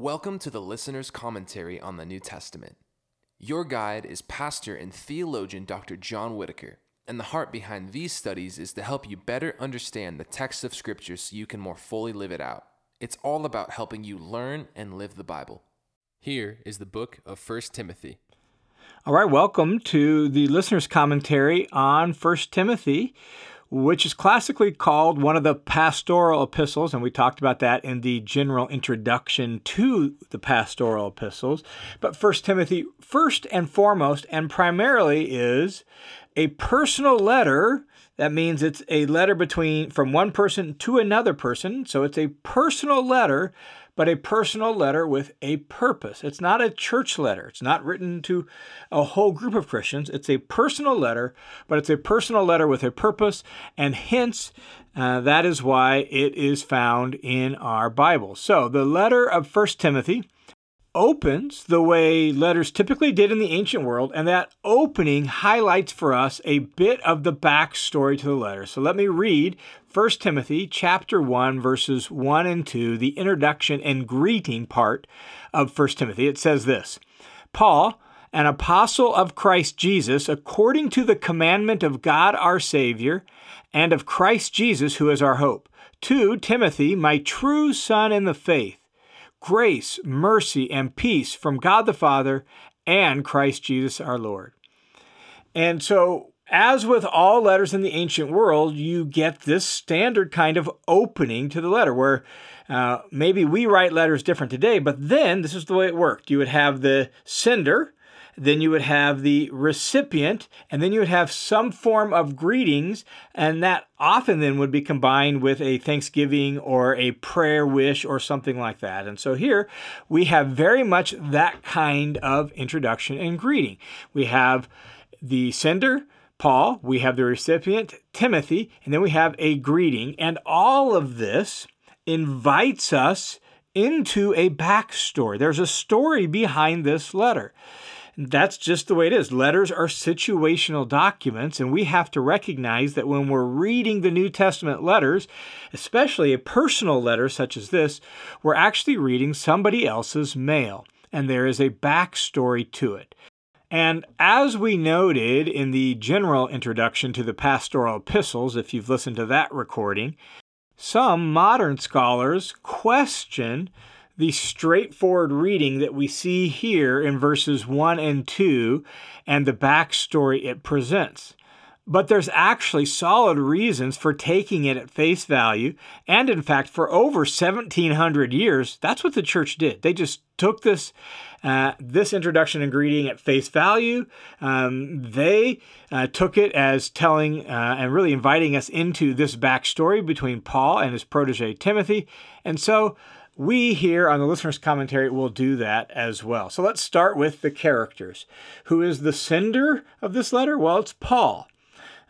Welcome to the listener's commentary on the New Testament. Your guide is pastor and theologian Dr. John Whittaker, and the heart behind these studies is to help you better understand the text of Scripture so you can more fully live it out. It's all about helping you learn and live the Bible. Here is the book of 1 Timothy. All right, welcome to the listener's commentary on 1 Timothy which is classically called one of the pastoral epistles, and we talked about that in the general introduction to the pastoral epistles. But First Timothy, first and foremost, and primarily is a personal letter. That means it's a letter between from one person to another person. So it's a personal letter but a personal letter with a purpose. It's not a church letter. It's not written to a whole group of Christians. It's a personal letter, but it's a personal letter with a purpose, and hence uh, that is why it is found in our Bible. So the letter of First Timothy opens the way letters typically did in the ancient world, and that opening highlights for us a bit of the backstory to the letter. So let me read 1 Timothy chapter 1 verses 1 and 2, the introduction and greeting part of 1 Timothy. It says this: Paul, an apostle of Christ Jesus, according to the commandment of God our Savior, and of Christ Jesus who is our hope. To Timothy, my true son in the faith, grace, mercy, and peace from God the Father and Christ Jesus our Lord. And so, as with all letters in the ancient world, you get this standard kind of opening to the letter where uh, maybe we write letters different today, but then this is the way it worked. You would have the sender, then you would have the recipient, and then you would have some form of greetings, and that often then would be combined with a thanksgiving or a prayer wish or something like that. And so here we have very much that kind of introduction and greeting. We have the sender, Paul, we have the recipient, Timothy, and then we have a greeting, and all of this invites us into a backstory. There's a story behind this letter. That's just the way it is. Letters are situational documents, and we have to recognize that when we're reading the New Testament letters, especially a personal letter such as this, we're actually reading somebody else's mail, and there is a backstory to it. And as we noted in the general introduction to the pastoral epistles, if you've listened to that recording, some modern scholars question the straightforward reading that we see here in verses 1 and 2 and the backstory it presents. But there's actually solid reasons for taking it at face value. And in fact, for over 1700 years, that's what the church did. They just took this, uh, this introduction and greeting at face value. Um, they uh, took it as telling uh, and really inviting us into this backstory between Paul and his protege Timothy. And so we here on the listener's commentary will do that as well. So let's start with the characters. Who is the sender of this letter? Well, it's Paul.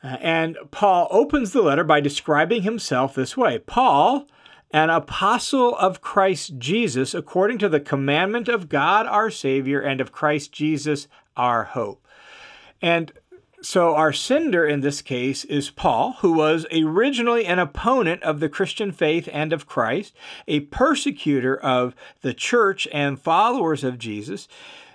Uh, and Paul opens the letter by describing himself this way Paul, an apostle of Christ Jesus, according to the commandment of God our Savior and of Christ Jesus our hope. And so, our sender in this case is Paul, who was originally an opponent of the Christian faith and of Christ, a persecutor of the church and followers of Jesus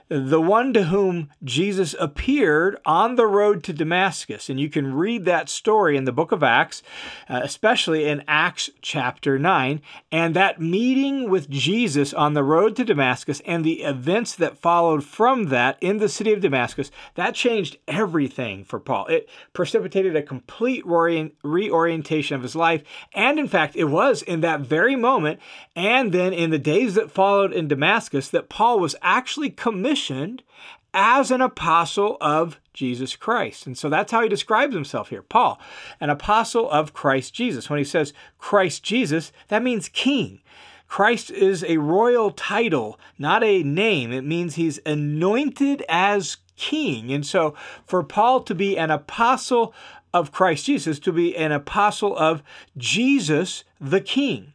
the one to whom Jesus appeared on the road to Damascus. And you can read that story in the book of Acts, uh, especially in Acts chapter 9. And that meeting with Jesus on the road to Damascus and the events that followed from that in the city of Damascus, that changed everything for Paul. It precipitated a complete reorientation of his life. And in fact, it was in that very moment and then in the days that followed in Damascus that Paul was actually commissioned commissioned as an apostle of Jesus Christ. And so that's how he describes himself here. Paul, an apostle of Christ Jesus. When he says Christ Jesus, that means king. Christ is a royal title, not a name. It means he's anointed as king. And so for Paul to be an apostle of Christ Jesus, to be an apostle of Jesus the king.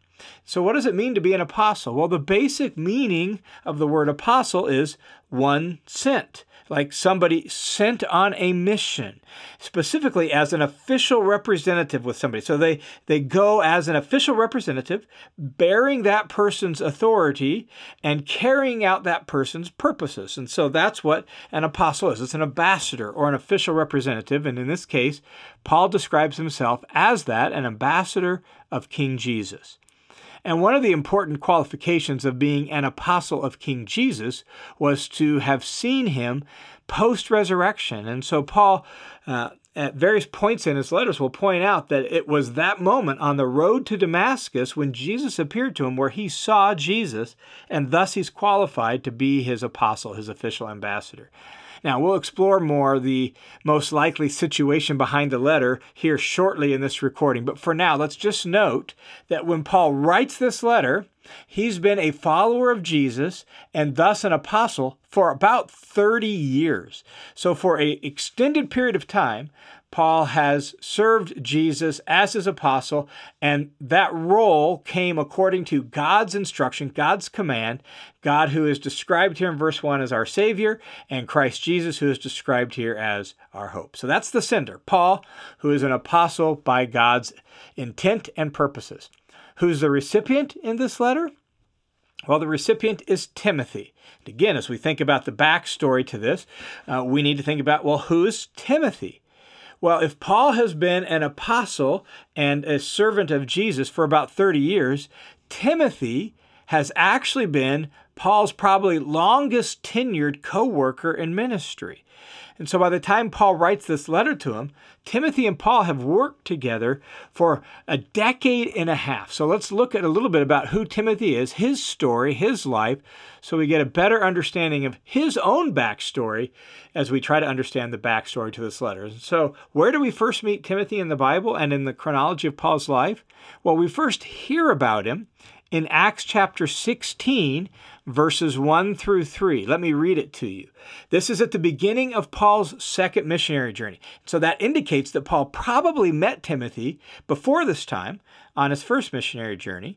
So, what does it mean to be an apostle? Well, the basic meaning of the word apostle is one sent like somebody sent on a mission, specifically as an official representative with somebody. So they, they go as an official representative, bearing that person's authority and carrying out that person's purposes. And so that's what an apostle is it's an ambassador or an official representative. And in this case, Paul describes himself as that, an ambassador of King Jesus. And one of the important qualifications of being an apostle of King Jesus was to have seen him post resurrection. And so Paul, uh, at various points in his letters, will point out that it was that moment on the road to Damascus when Jesus appeared to him where he saw Jesus, and thus he's qualified to be his apostle, his official ambassador. Now, we'll explore more the most likely situation behind the letter here shortly in this recording. But for now, let's just note that when Paul writes this letter, he's been a follower of Jesus and thus an apostle for about 30 years. So, for an extended period of time, Paul has served Jesus as his apostle, and that role came according to God's instruction, God's command, God who is described here in verse 1 as our Savior, and Christ Jesus who is described here as our hope. So that's the sender, Paul, who is an apostle by God's intent and purposes. Who's the recipient in this letter? Well, the recipient is Timothy. And again, as we think about the backstory to this, uh, we need to think about well, who is Timothy? Well, if Paul has been an apostle and a servant of Jesus for about 30 years, Timothy has actually been Paul's probably longest tenured co worker in ministry. And so by the time Paul writes this letter to him, Timothy and Paul have worked together for a decade and a half. So let's look at a little bit about who Timothy is, his story, his life, so we get a better understanding of his own backstory as we try to understand the backstory to this letter. So, where do we first meet Timothy in the Bible and in the chronology of Paul's life? Well, we first hear about him in Acts chapter 16, verses 1 through 3. Let me read it to you. This is at the beginning of Paul's second missionary journey. So that indicates that Paul probably met Timothy before this time on his first missionary journey,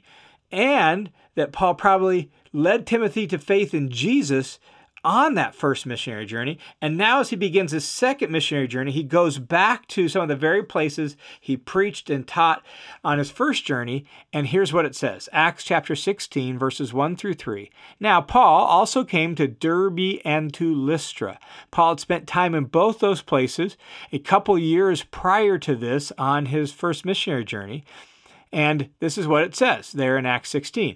and that Paul probably led Timothy to faith in Jesus on that first missionary journey. And now, as he begins his second missionary journey, he goes back to some of the very places he preached and taught on his first journey. And here's what it says Acts chapter 16, verses 1 through 3. Now, Paul also came to Derbe and to Lystra. Paul had spent time in both those places a couple years prior to this on his first missionary journey. And this is what it says there in Acts 16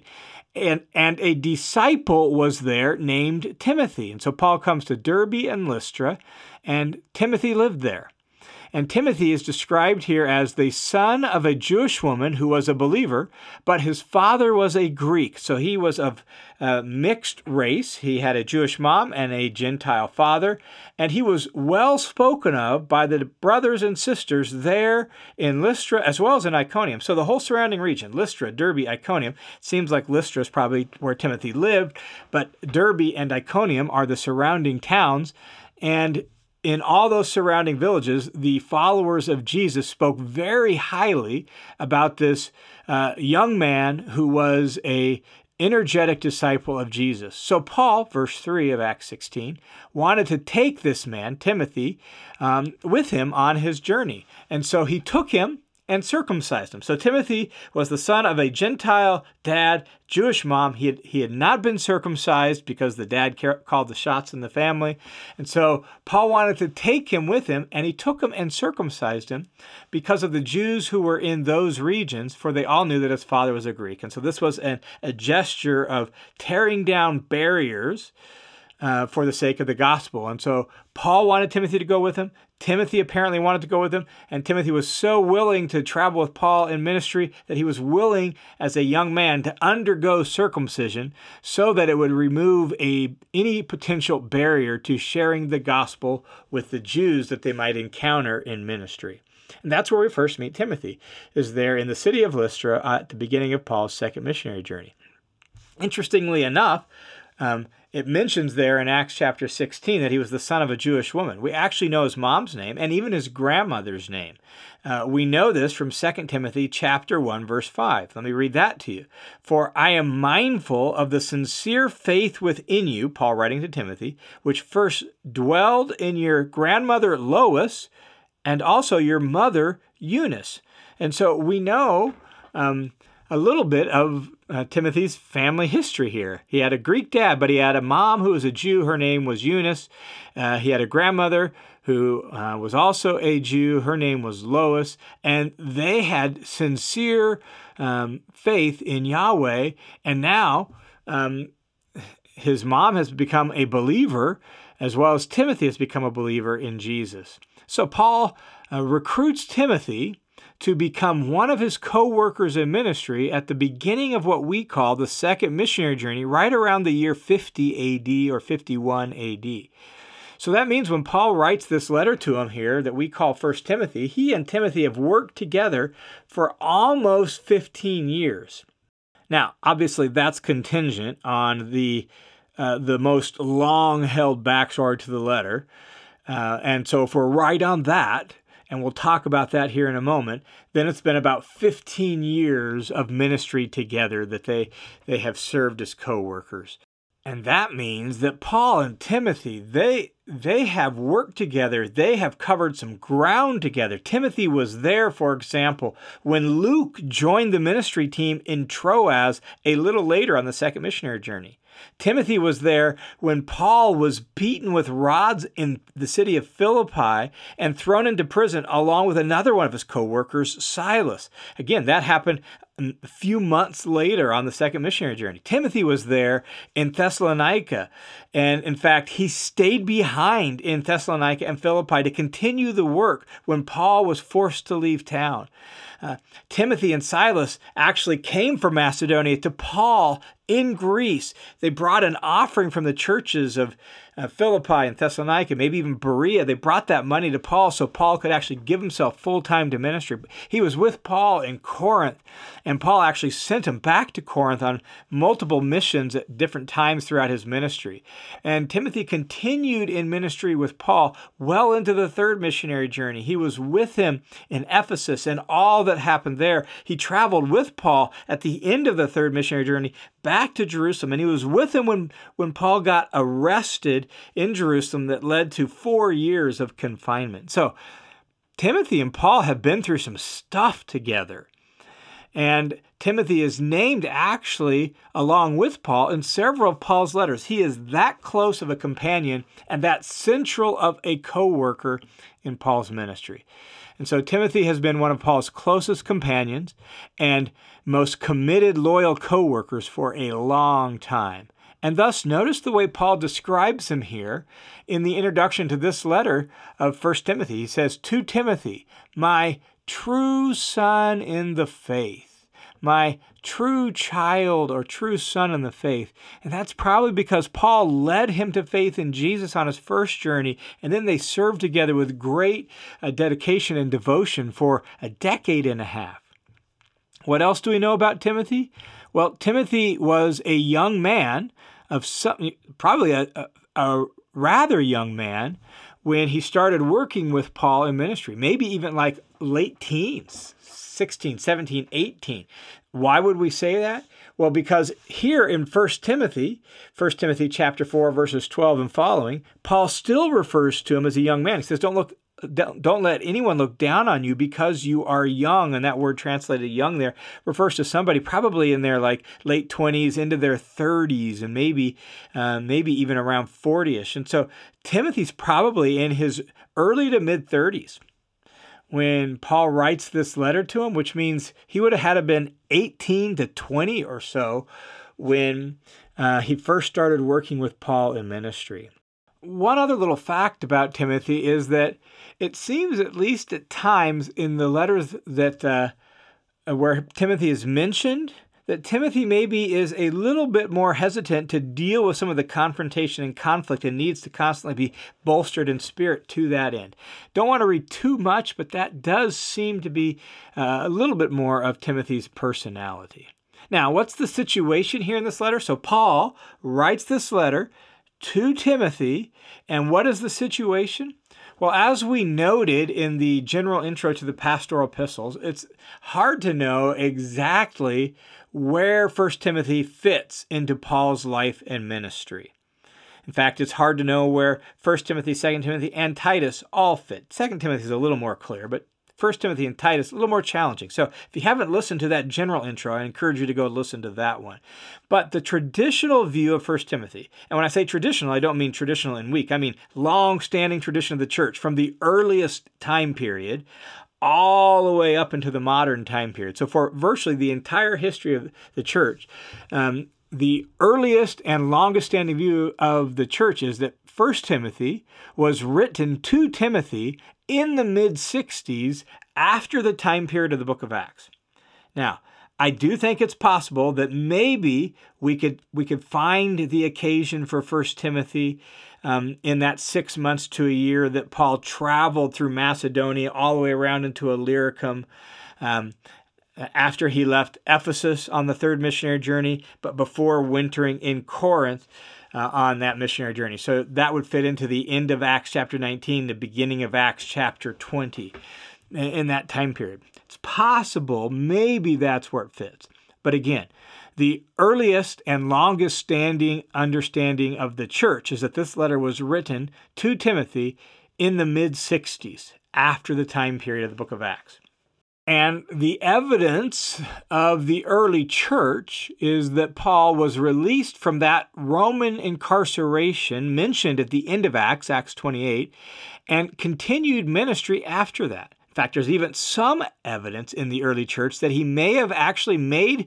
and, and a disciple was there named Timothy. And so Paul comes to Derbe and Lystra, and Timothy lived there. And Timothy is described here as the son of a Jewish woman who was a believer, but his father was a Greek. So he was of mixed race. He had a Jewish mom and a Gentile father, and he was well spoken of by the brothers and sisters there in Lystra as well as in Iconium. So the whole surrounding region, Lystra, Derbe, Iconium, seems like Lystra is probably where Timothy lived, but Derbe and Iconium are the surrounding towns. And in all those surrounding villages, the followers of Jesus spoke very highly about this uh, young man who was a energetic disciple of Jesus. So Paul, verse 3 of Acts 16, wanted to take this man, Timothy, um, with him on his journey. And so he took him and circumcised him. So Timothy was the son of a Gentile dad, Jewish mom. He had, he had not been circumcised because the dad called the shots in the family. And so Paul wanted to take him with him, and he took him and circumcised him because of the Jews who were in those regions, for they all knew that his father was a Greek. And so this was an, a gesture of tearing down barriers uh, for the sake of the gospel. And so Paul wanted Timothy to go with him. Timothy apparently wanted to go with him, and Timothy was so willing to travel with Paul in ministry that he was willing, as a young man, to undergo circumcision so that it would remove a, any potential barrier to sharing the gospel with the Jews that they might encounter in ministry. And that's where we first meet Timothy, is there in the city of Lystra at the beginning of Paul's second missionary journey. Interestingly enough, Um, it mentions there in Acts chapter 16 that he was the son of a Jewish woman. We actually know his mom's name and even his grandmother's name. Uh, we know this from 2 Timothy chapter 1 verse 5. Let me read that to you. For I am mindful of the sincere faith within you, Paul writing to Timothy, which first dwelled in your grandmother Lois and also your mother Eunice. And so we know um, a little bit of uh, Timothy's family history here. He had a Greek dad, but he had a mom who was a Jew. Her name was Eunice. Uh, he had a grandmother who uh, was also a Jew. Her name was Lois. And they had sincere um, faith in Yahweh. And now um, his mom has become a believer, as well as Timothy has become a believer in Jesus. So Paul uh, recruits Timothy to become one of his co workers in ministry at the beginning of what we call the second missionary journey, right around the year 50 AD or 51 AD. So that means when Paul writes this letter to him here that we call 1 Timothy, he and Timothy have worked together for almost 15 years. Now, obviously, that's contingent on the uh, the most long held backstory to the letter. Uh, and so, if we're right on that, and we'll talk about that here in a moment. Then it's been about 15 years of ministry together that they, they have served as co workers. And that means that Paul and Timothy, they they have worked together. They have covered some ground together. Timothy was there, for example, when Luke joined the ministry team in Troas a little later on the second missionary journey. Timothy was there when Paul was beaten with rods in the city of Philippi and thrown into prison along with another one of his co workers, Silas. Again, that happened a few months later on the second missionary journey. Timothy was there in Thessalonica. And in fact, he stayed behind in Thessalonica and Philippi to continue the work when Paul was forced to leave town. Uh, Timothy and Silas actually came from Macedonia to Paul in Greece. They brought an offering from the churches of uh, Philippi and Thessalonica, maybe even Berea. They brought that money to Paul so Paul could actually give himself full time to ministry. He was with Paul in Corinth, and Paul actually sent him back to Corinth on multiple missions at different times throughout his ministry. And Timothy continued in ministry with Paul well into the third missionary journey. He was with him in Ephesus and all that happened there. He traveled with Paul at the end of the third missionary journey back to Jerusalem, and he was with him when, when Paul got arrested in Jerusalem that led to four years of confinement. So, Timothy and Paul have been through some stuff together. And Timothy is named actually along with Paul in several of Paul's letters. He is that close of a companion and that central of a co worker in Paul's ministry. And so Timothy has been one of Paul's closest companions and most committed, loyal co workers for a long time. And thus, notice the way Paul describes him here in the introduction to this letter of 1 Timothy. He says, To Timothy, my true son in the faith, my true child or true son in the faith. And that's probably because Paul led him to faith in Jesus on his first journey, and then they served together with great uh, dedication and devotion for a decade and a half. What else do we know about Timothy? Well, Timothy was a young man of some, probably a, a, a rather young man when he started working with Paul in ministry, maybe even like late teens, 16, 17, 18. Why would we say that? Well, because here in 1 Timothy, 1 Timothy chapter 4 verses 12 and following, Paul still refers to him as a young man. He says, "Don't look don't let anyone look down on you because you are young and that word translated young there refers to somebody probably in their like late 20s into their 30s and maybe uh, maybe even around 40ish and so timothy's probably in his early to mid 30s when paul writes this letter to him which means he would have had been 18 to 20 or so when uh, he first started working with paul in ministry. One other little fact about Timothy is that it seems, at least at times in the letters that uh, where Timothy is mentioned, that Timothy maybe is a little bit more hesitant to deal with some of the confrontation and conflict and needs to constantly be bolstered in spirit to that end. Don't want to read too much, but that does seem to be uh, a little bit more of Timothy's personality. Now, what's the situation here in this letter? So, Paul writes this letter to Timothy, and what is the situation? Well, as we noted in the general intro to the pastoral epistles, it's hard to know exactly where 1 Timothy fits into Paul's life and ministry. In fact, it's hard to know where 1 Timothy, 2 Timothy, and Titus all fit. 2 Timothy is a little more clear, but 1 Timothy and Titus, a little more challenging. So if you haven't listened to that general intro, I encourage you to go listen to that one. But the traditional view of 1 Timothy, and when I say traditional, I don't mean traditional and weak, I mean long standing tradition of the church from the earliest time period all the way up into the modern time period. So for virtually the entire history of the church, um, the earliest and longest standing view of the church is that 1 Timothy was written to Timothy in the mid 60s after the time period of the book of Acts. Now, I do think it's possible that maybe we could we could find the occasion for First Timothy um, in that six months to a year that Paul traveled through Macedonia all the way around into Illyricum. Um, after he left Ephesus on the third missionary journey, but before wintering in Corinth uh, on that missionary journey. So that would fit into the end of Acts chapter 19, the beginning of Acts chapter 20 in that time period. It's possible, maybe that's where it fits. But again, the earliest and longest standing understanding of the church is that this letter was written to Timothy in the mid 60s, after the time period of the book of Acts. And the evidence of the early church is that Paul was released from that Roman incarceration mentioned at the end of Acts, Acts 28, and continued ministry after that. In fact, there's even some evidence in the early church that he may have actually made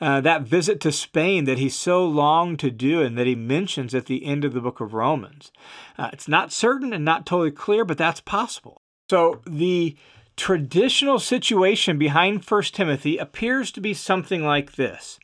uh, that visit to Spain that he so longed to do and that he mentions at the end of the book of Romans. Uh, it's not certain and not totally clear, but that's possible. So the traditional situation behind 1 Timothy appears to be something like this.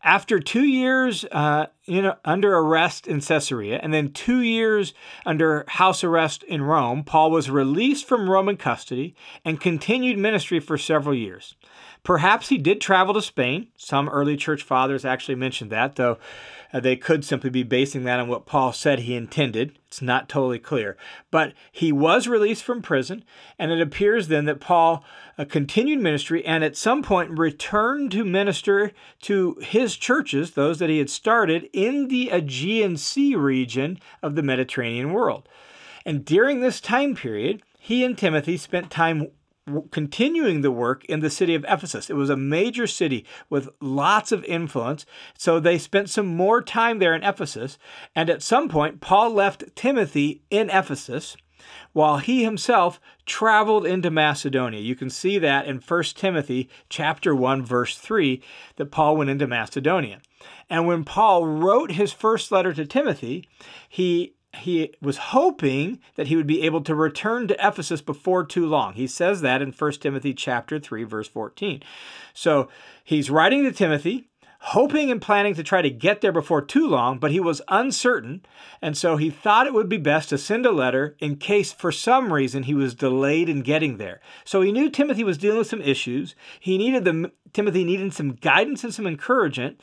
After two years uh, in, under arrest in Caesarea and then two years under house arrest in Rome, Paul was released from Roman custody and continued ministry for several years. Perhaps he did travel to Spain. Some early church fathers actually mentioned that, though uh, they could simply be basing that on what Paul said he intended. It's not totally clear. But he was released from prison, and it appears then that Paul uh, continued ministry and at some point returned to minister to his churches, those that he had started in the Aegean Sea region of the Mediterranean world. And during this time period, he and Timothy spent time continuing the work in the city of Ephesus. It was a major city with lots of influence. So they spent some more time there in Ephesus. And at some point, Paul left Timothy in Ephesus while he himself traveled into Macedonia. You can see that in 1 Timothy chapter 1 verse 3 that Paul went into Macedonia. And when Paul wrote his first letter to Timothy, he he was hoping that he would be able to return to Ephesus before too long. He says that in 1 Timothy chapter 3 verse 14. So, he's writing to Timothy, hoping and planning to try to get there before too long, but he was uncertain, and so he thought it would be best to send a letter in case for some reason he was delayed in getting there. So he knew Timothy was dealing with some issues. He needed the Timothy needed some guidance and some encouragement.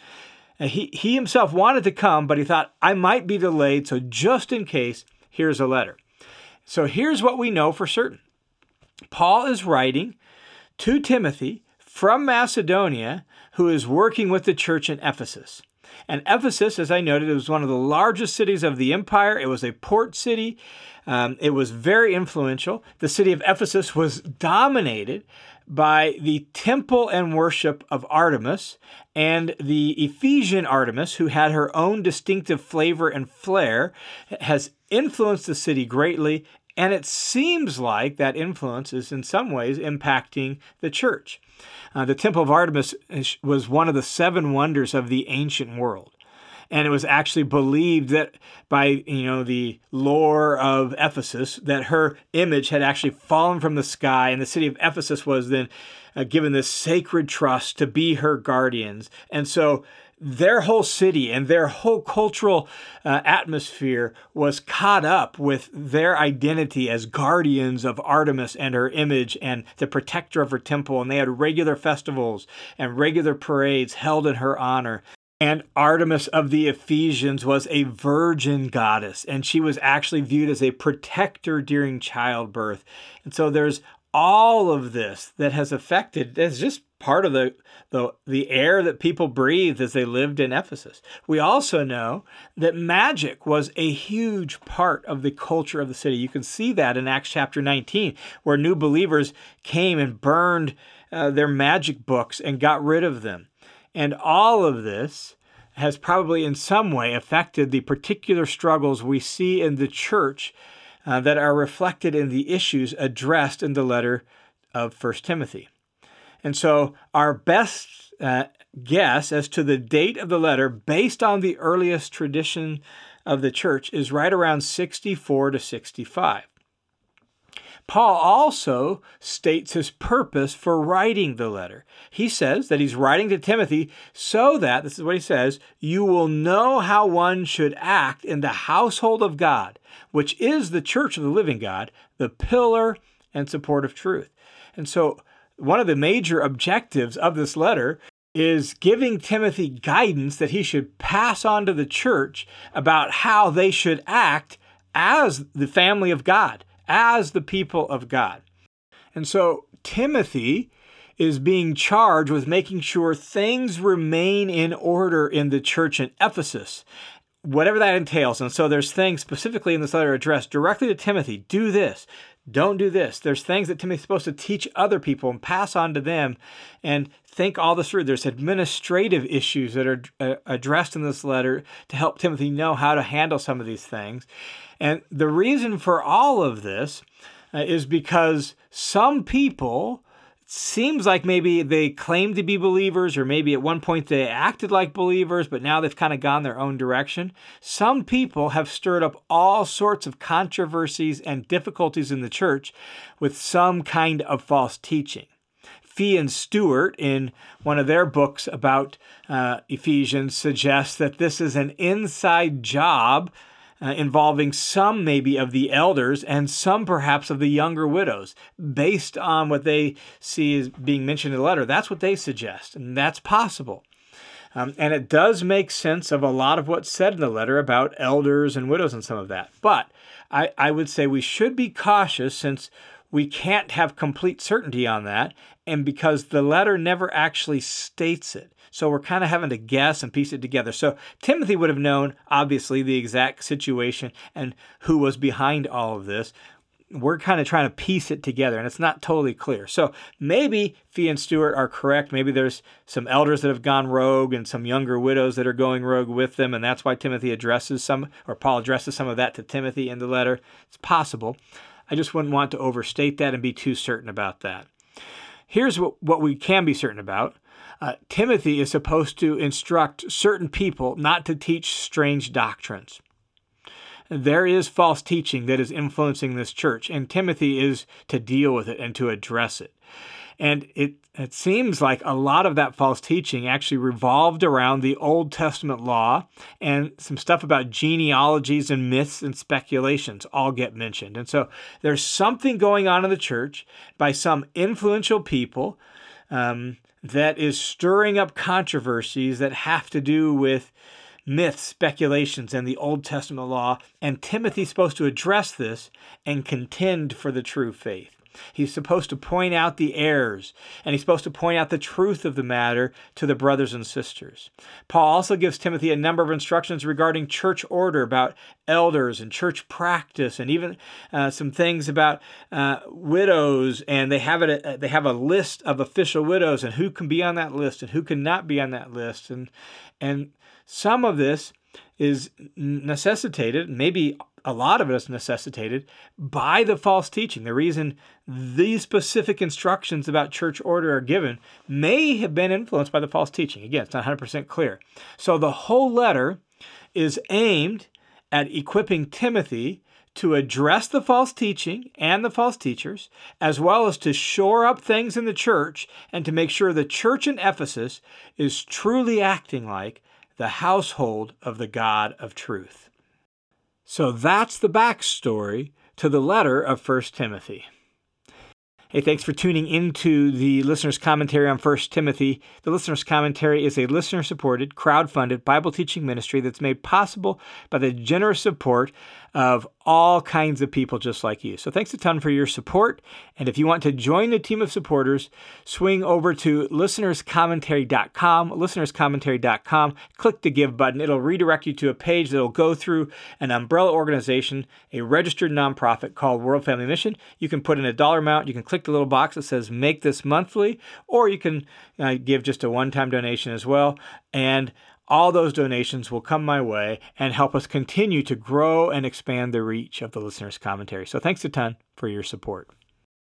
He, he himself wanted to come, but he thought, I might be delayed, so just in case, here's a letter. So here's what we know for certain Paul is writing to Timothy from Macedonia, who is working with the church in Ephesus. And Ephesus, as I noted, was one of the largest cities of the empire. It was a port city. Um, it was very influential. The city of Ephesus was dominated by the temple and worship of Artemis and the Ephesian Artemis, who had her own distinctive flavor and flair, has influenced the city greatly. And it seems like that influence is in some ways impacting the church. Uh, the Temple of Artemis was one of the seven wonders of the ancient world and it was actually believed that by you know the lore of Ephesus that her image had actually fallen from the sky, and the city of Ephesus was then uh, given this sacred trust to be her guardians, and so their whole city and their whole cultural uh, atmosphere was caught up with their identity as guardians of Artemis and her image and the protector of her temple. And they had regular festivals and regular parades held in her honor. And Artemis of the Ephesians was a virgin goddess, and she was actually viewed as a protector during childbirth. And so there's all of this that has affected, it's just part of the, the, the air that people breathed as they lived in Ephesus. We also know that magic was a huge part of the culture of the city. You can see that in Acts chapter 19, where new believers came and burned uh, their magic books and got rid of them. And all of this has probably in some way affected the particular struggles we see in the church uh, that are reflected in the issues addressed in the letter of 1 Timothy. And so, our best uh, guess as to the date of the letter, based on the earliest tradition of the church, is right around 64 to 65. Paul also states his purpose for writing the letter. He says that he's writing to Timothy so that, this is what he says, you will know how one should act in the household of God, which is the church of the living God, the pillar and support of truth. And so, one of the major objectives of this letter is giving Timothy guidance that he should pass on to the church about how they should act as the family of God as the people of God. And so Timothy is being charged with making sure things remain in order in the church in Ephesus, whatever that entails. And so there's things specifically in this letter addressed directly to Timothy do this, don't do this. There's things that Timothy's supposed to teach other people and pass on to them and think all this through. There's administrative issues that are uh, addressed in this letter to help Timothy know how to handle some of these things. And the reason for all of this uh, is because some people seems like maybe they claim to be believers, or maybe at one point they acted like believers, but now they've kind of gone their own direction. Some people have stirred up all sorts of controversies and difficulties in the church with some kind of false teaching. Fee and Stuart, in one of their books about uh, Ephesians, suggests that this is an inside job uh, involving some maybe of the elders and some perhaps of the younger widows, based on what they see as being mentioned in the letter. That's what they suggest, and that's possible. Um, and it does make sense of a lot of what's said in the letter about elders and widows and some of that. But I, I would say we should be cautious since we can't have complete certainty on that, and because the letter never actually states it. So we're kind of having to guess and piece it together. So Timothy would have known, obviously, the exact situation and who was behind all of this. We're kind of trying to piece it together, and it's not totally clear. So maybe Fee and Stuart are correct. Maybe there's some elders that have gone rogue and some younger widows that are going rogue with them, and that's why Timothy addresses some, or Paul addresses some of that to Timothy in the letter. It's possible. I just wouldn't want to overstate that and be too certain about that. Here's what, what we can be certain about uh, Timothy is supposed to instruct certain people not to teach strange doctrines. There is false teaching that is influencing this church, and Timothy is to deal with it and to address it. And it, it seems like a lot of that false teaching actually revolved around the Old Testament law and some stuff about genealogies and myths and speculations all get mentioned. And so there's something going on in the church by some influential people um, that is stirring up controversies that have to do with myths, speculations, and the Old Testament law. And Timothy's supposed to address this and contend for the true faith. He's supposed to point out the errors, and he's supposed to point out the truth of the matter to the brothers and sisters. Paul also gives Timothy a number of instructions regarding church order, about elders and church practice, and even uh, some things about uh, widows. And they have it. Uh, they have a list of official widows, and who can be on that list, and who cannot be on that list, and and some of this is necessitated, maybe a lot of it is necessitated by the false teaching. The reason these specific instructions about church order are given may have been influenced by the false teaching. Again, it's not 100% clear. So the whole letter is aimed at equipping Timothy to address the false teaching and the false teachers, as well as to shore up things in the church and to make sure the church in Ephesus is truly acting like the household of the God of truth. So that's the backstory to the letter of 1 Timothy. Hey, thanks for tuning into the listener's commentary on 1 Timothy. The listener's commentary is a listener supported, crowd funded Bible teaching ministry that's made possible by the generous support of all kinds of people just like you. So thanks a ton for your support. And if you want to join the team of supporters, swing over to listenerscommentary.com, listenerscommentary.com, click the give button. It'll redirect you to a page that'll go through an umbrella organization, a registered nonprofit called World Family Mission. You can put in a dollar amount, you can click the little box that says make this monthly, or you can uh, give just a one time donation as well. And all those donations will come my way and help us continue to grow and expand the reach of the listener's commentary. So thanks a ton for your support.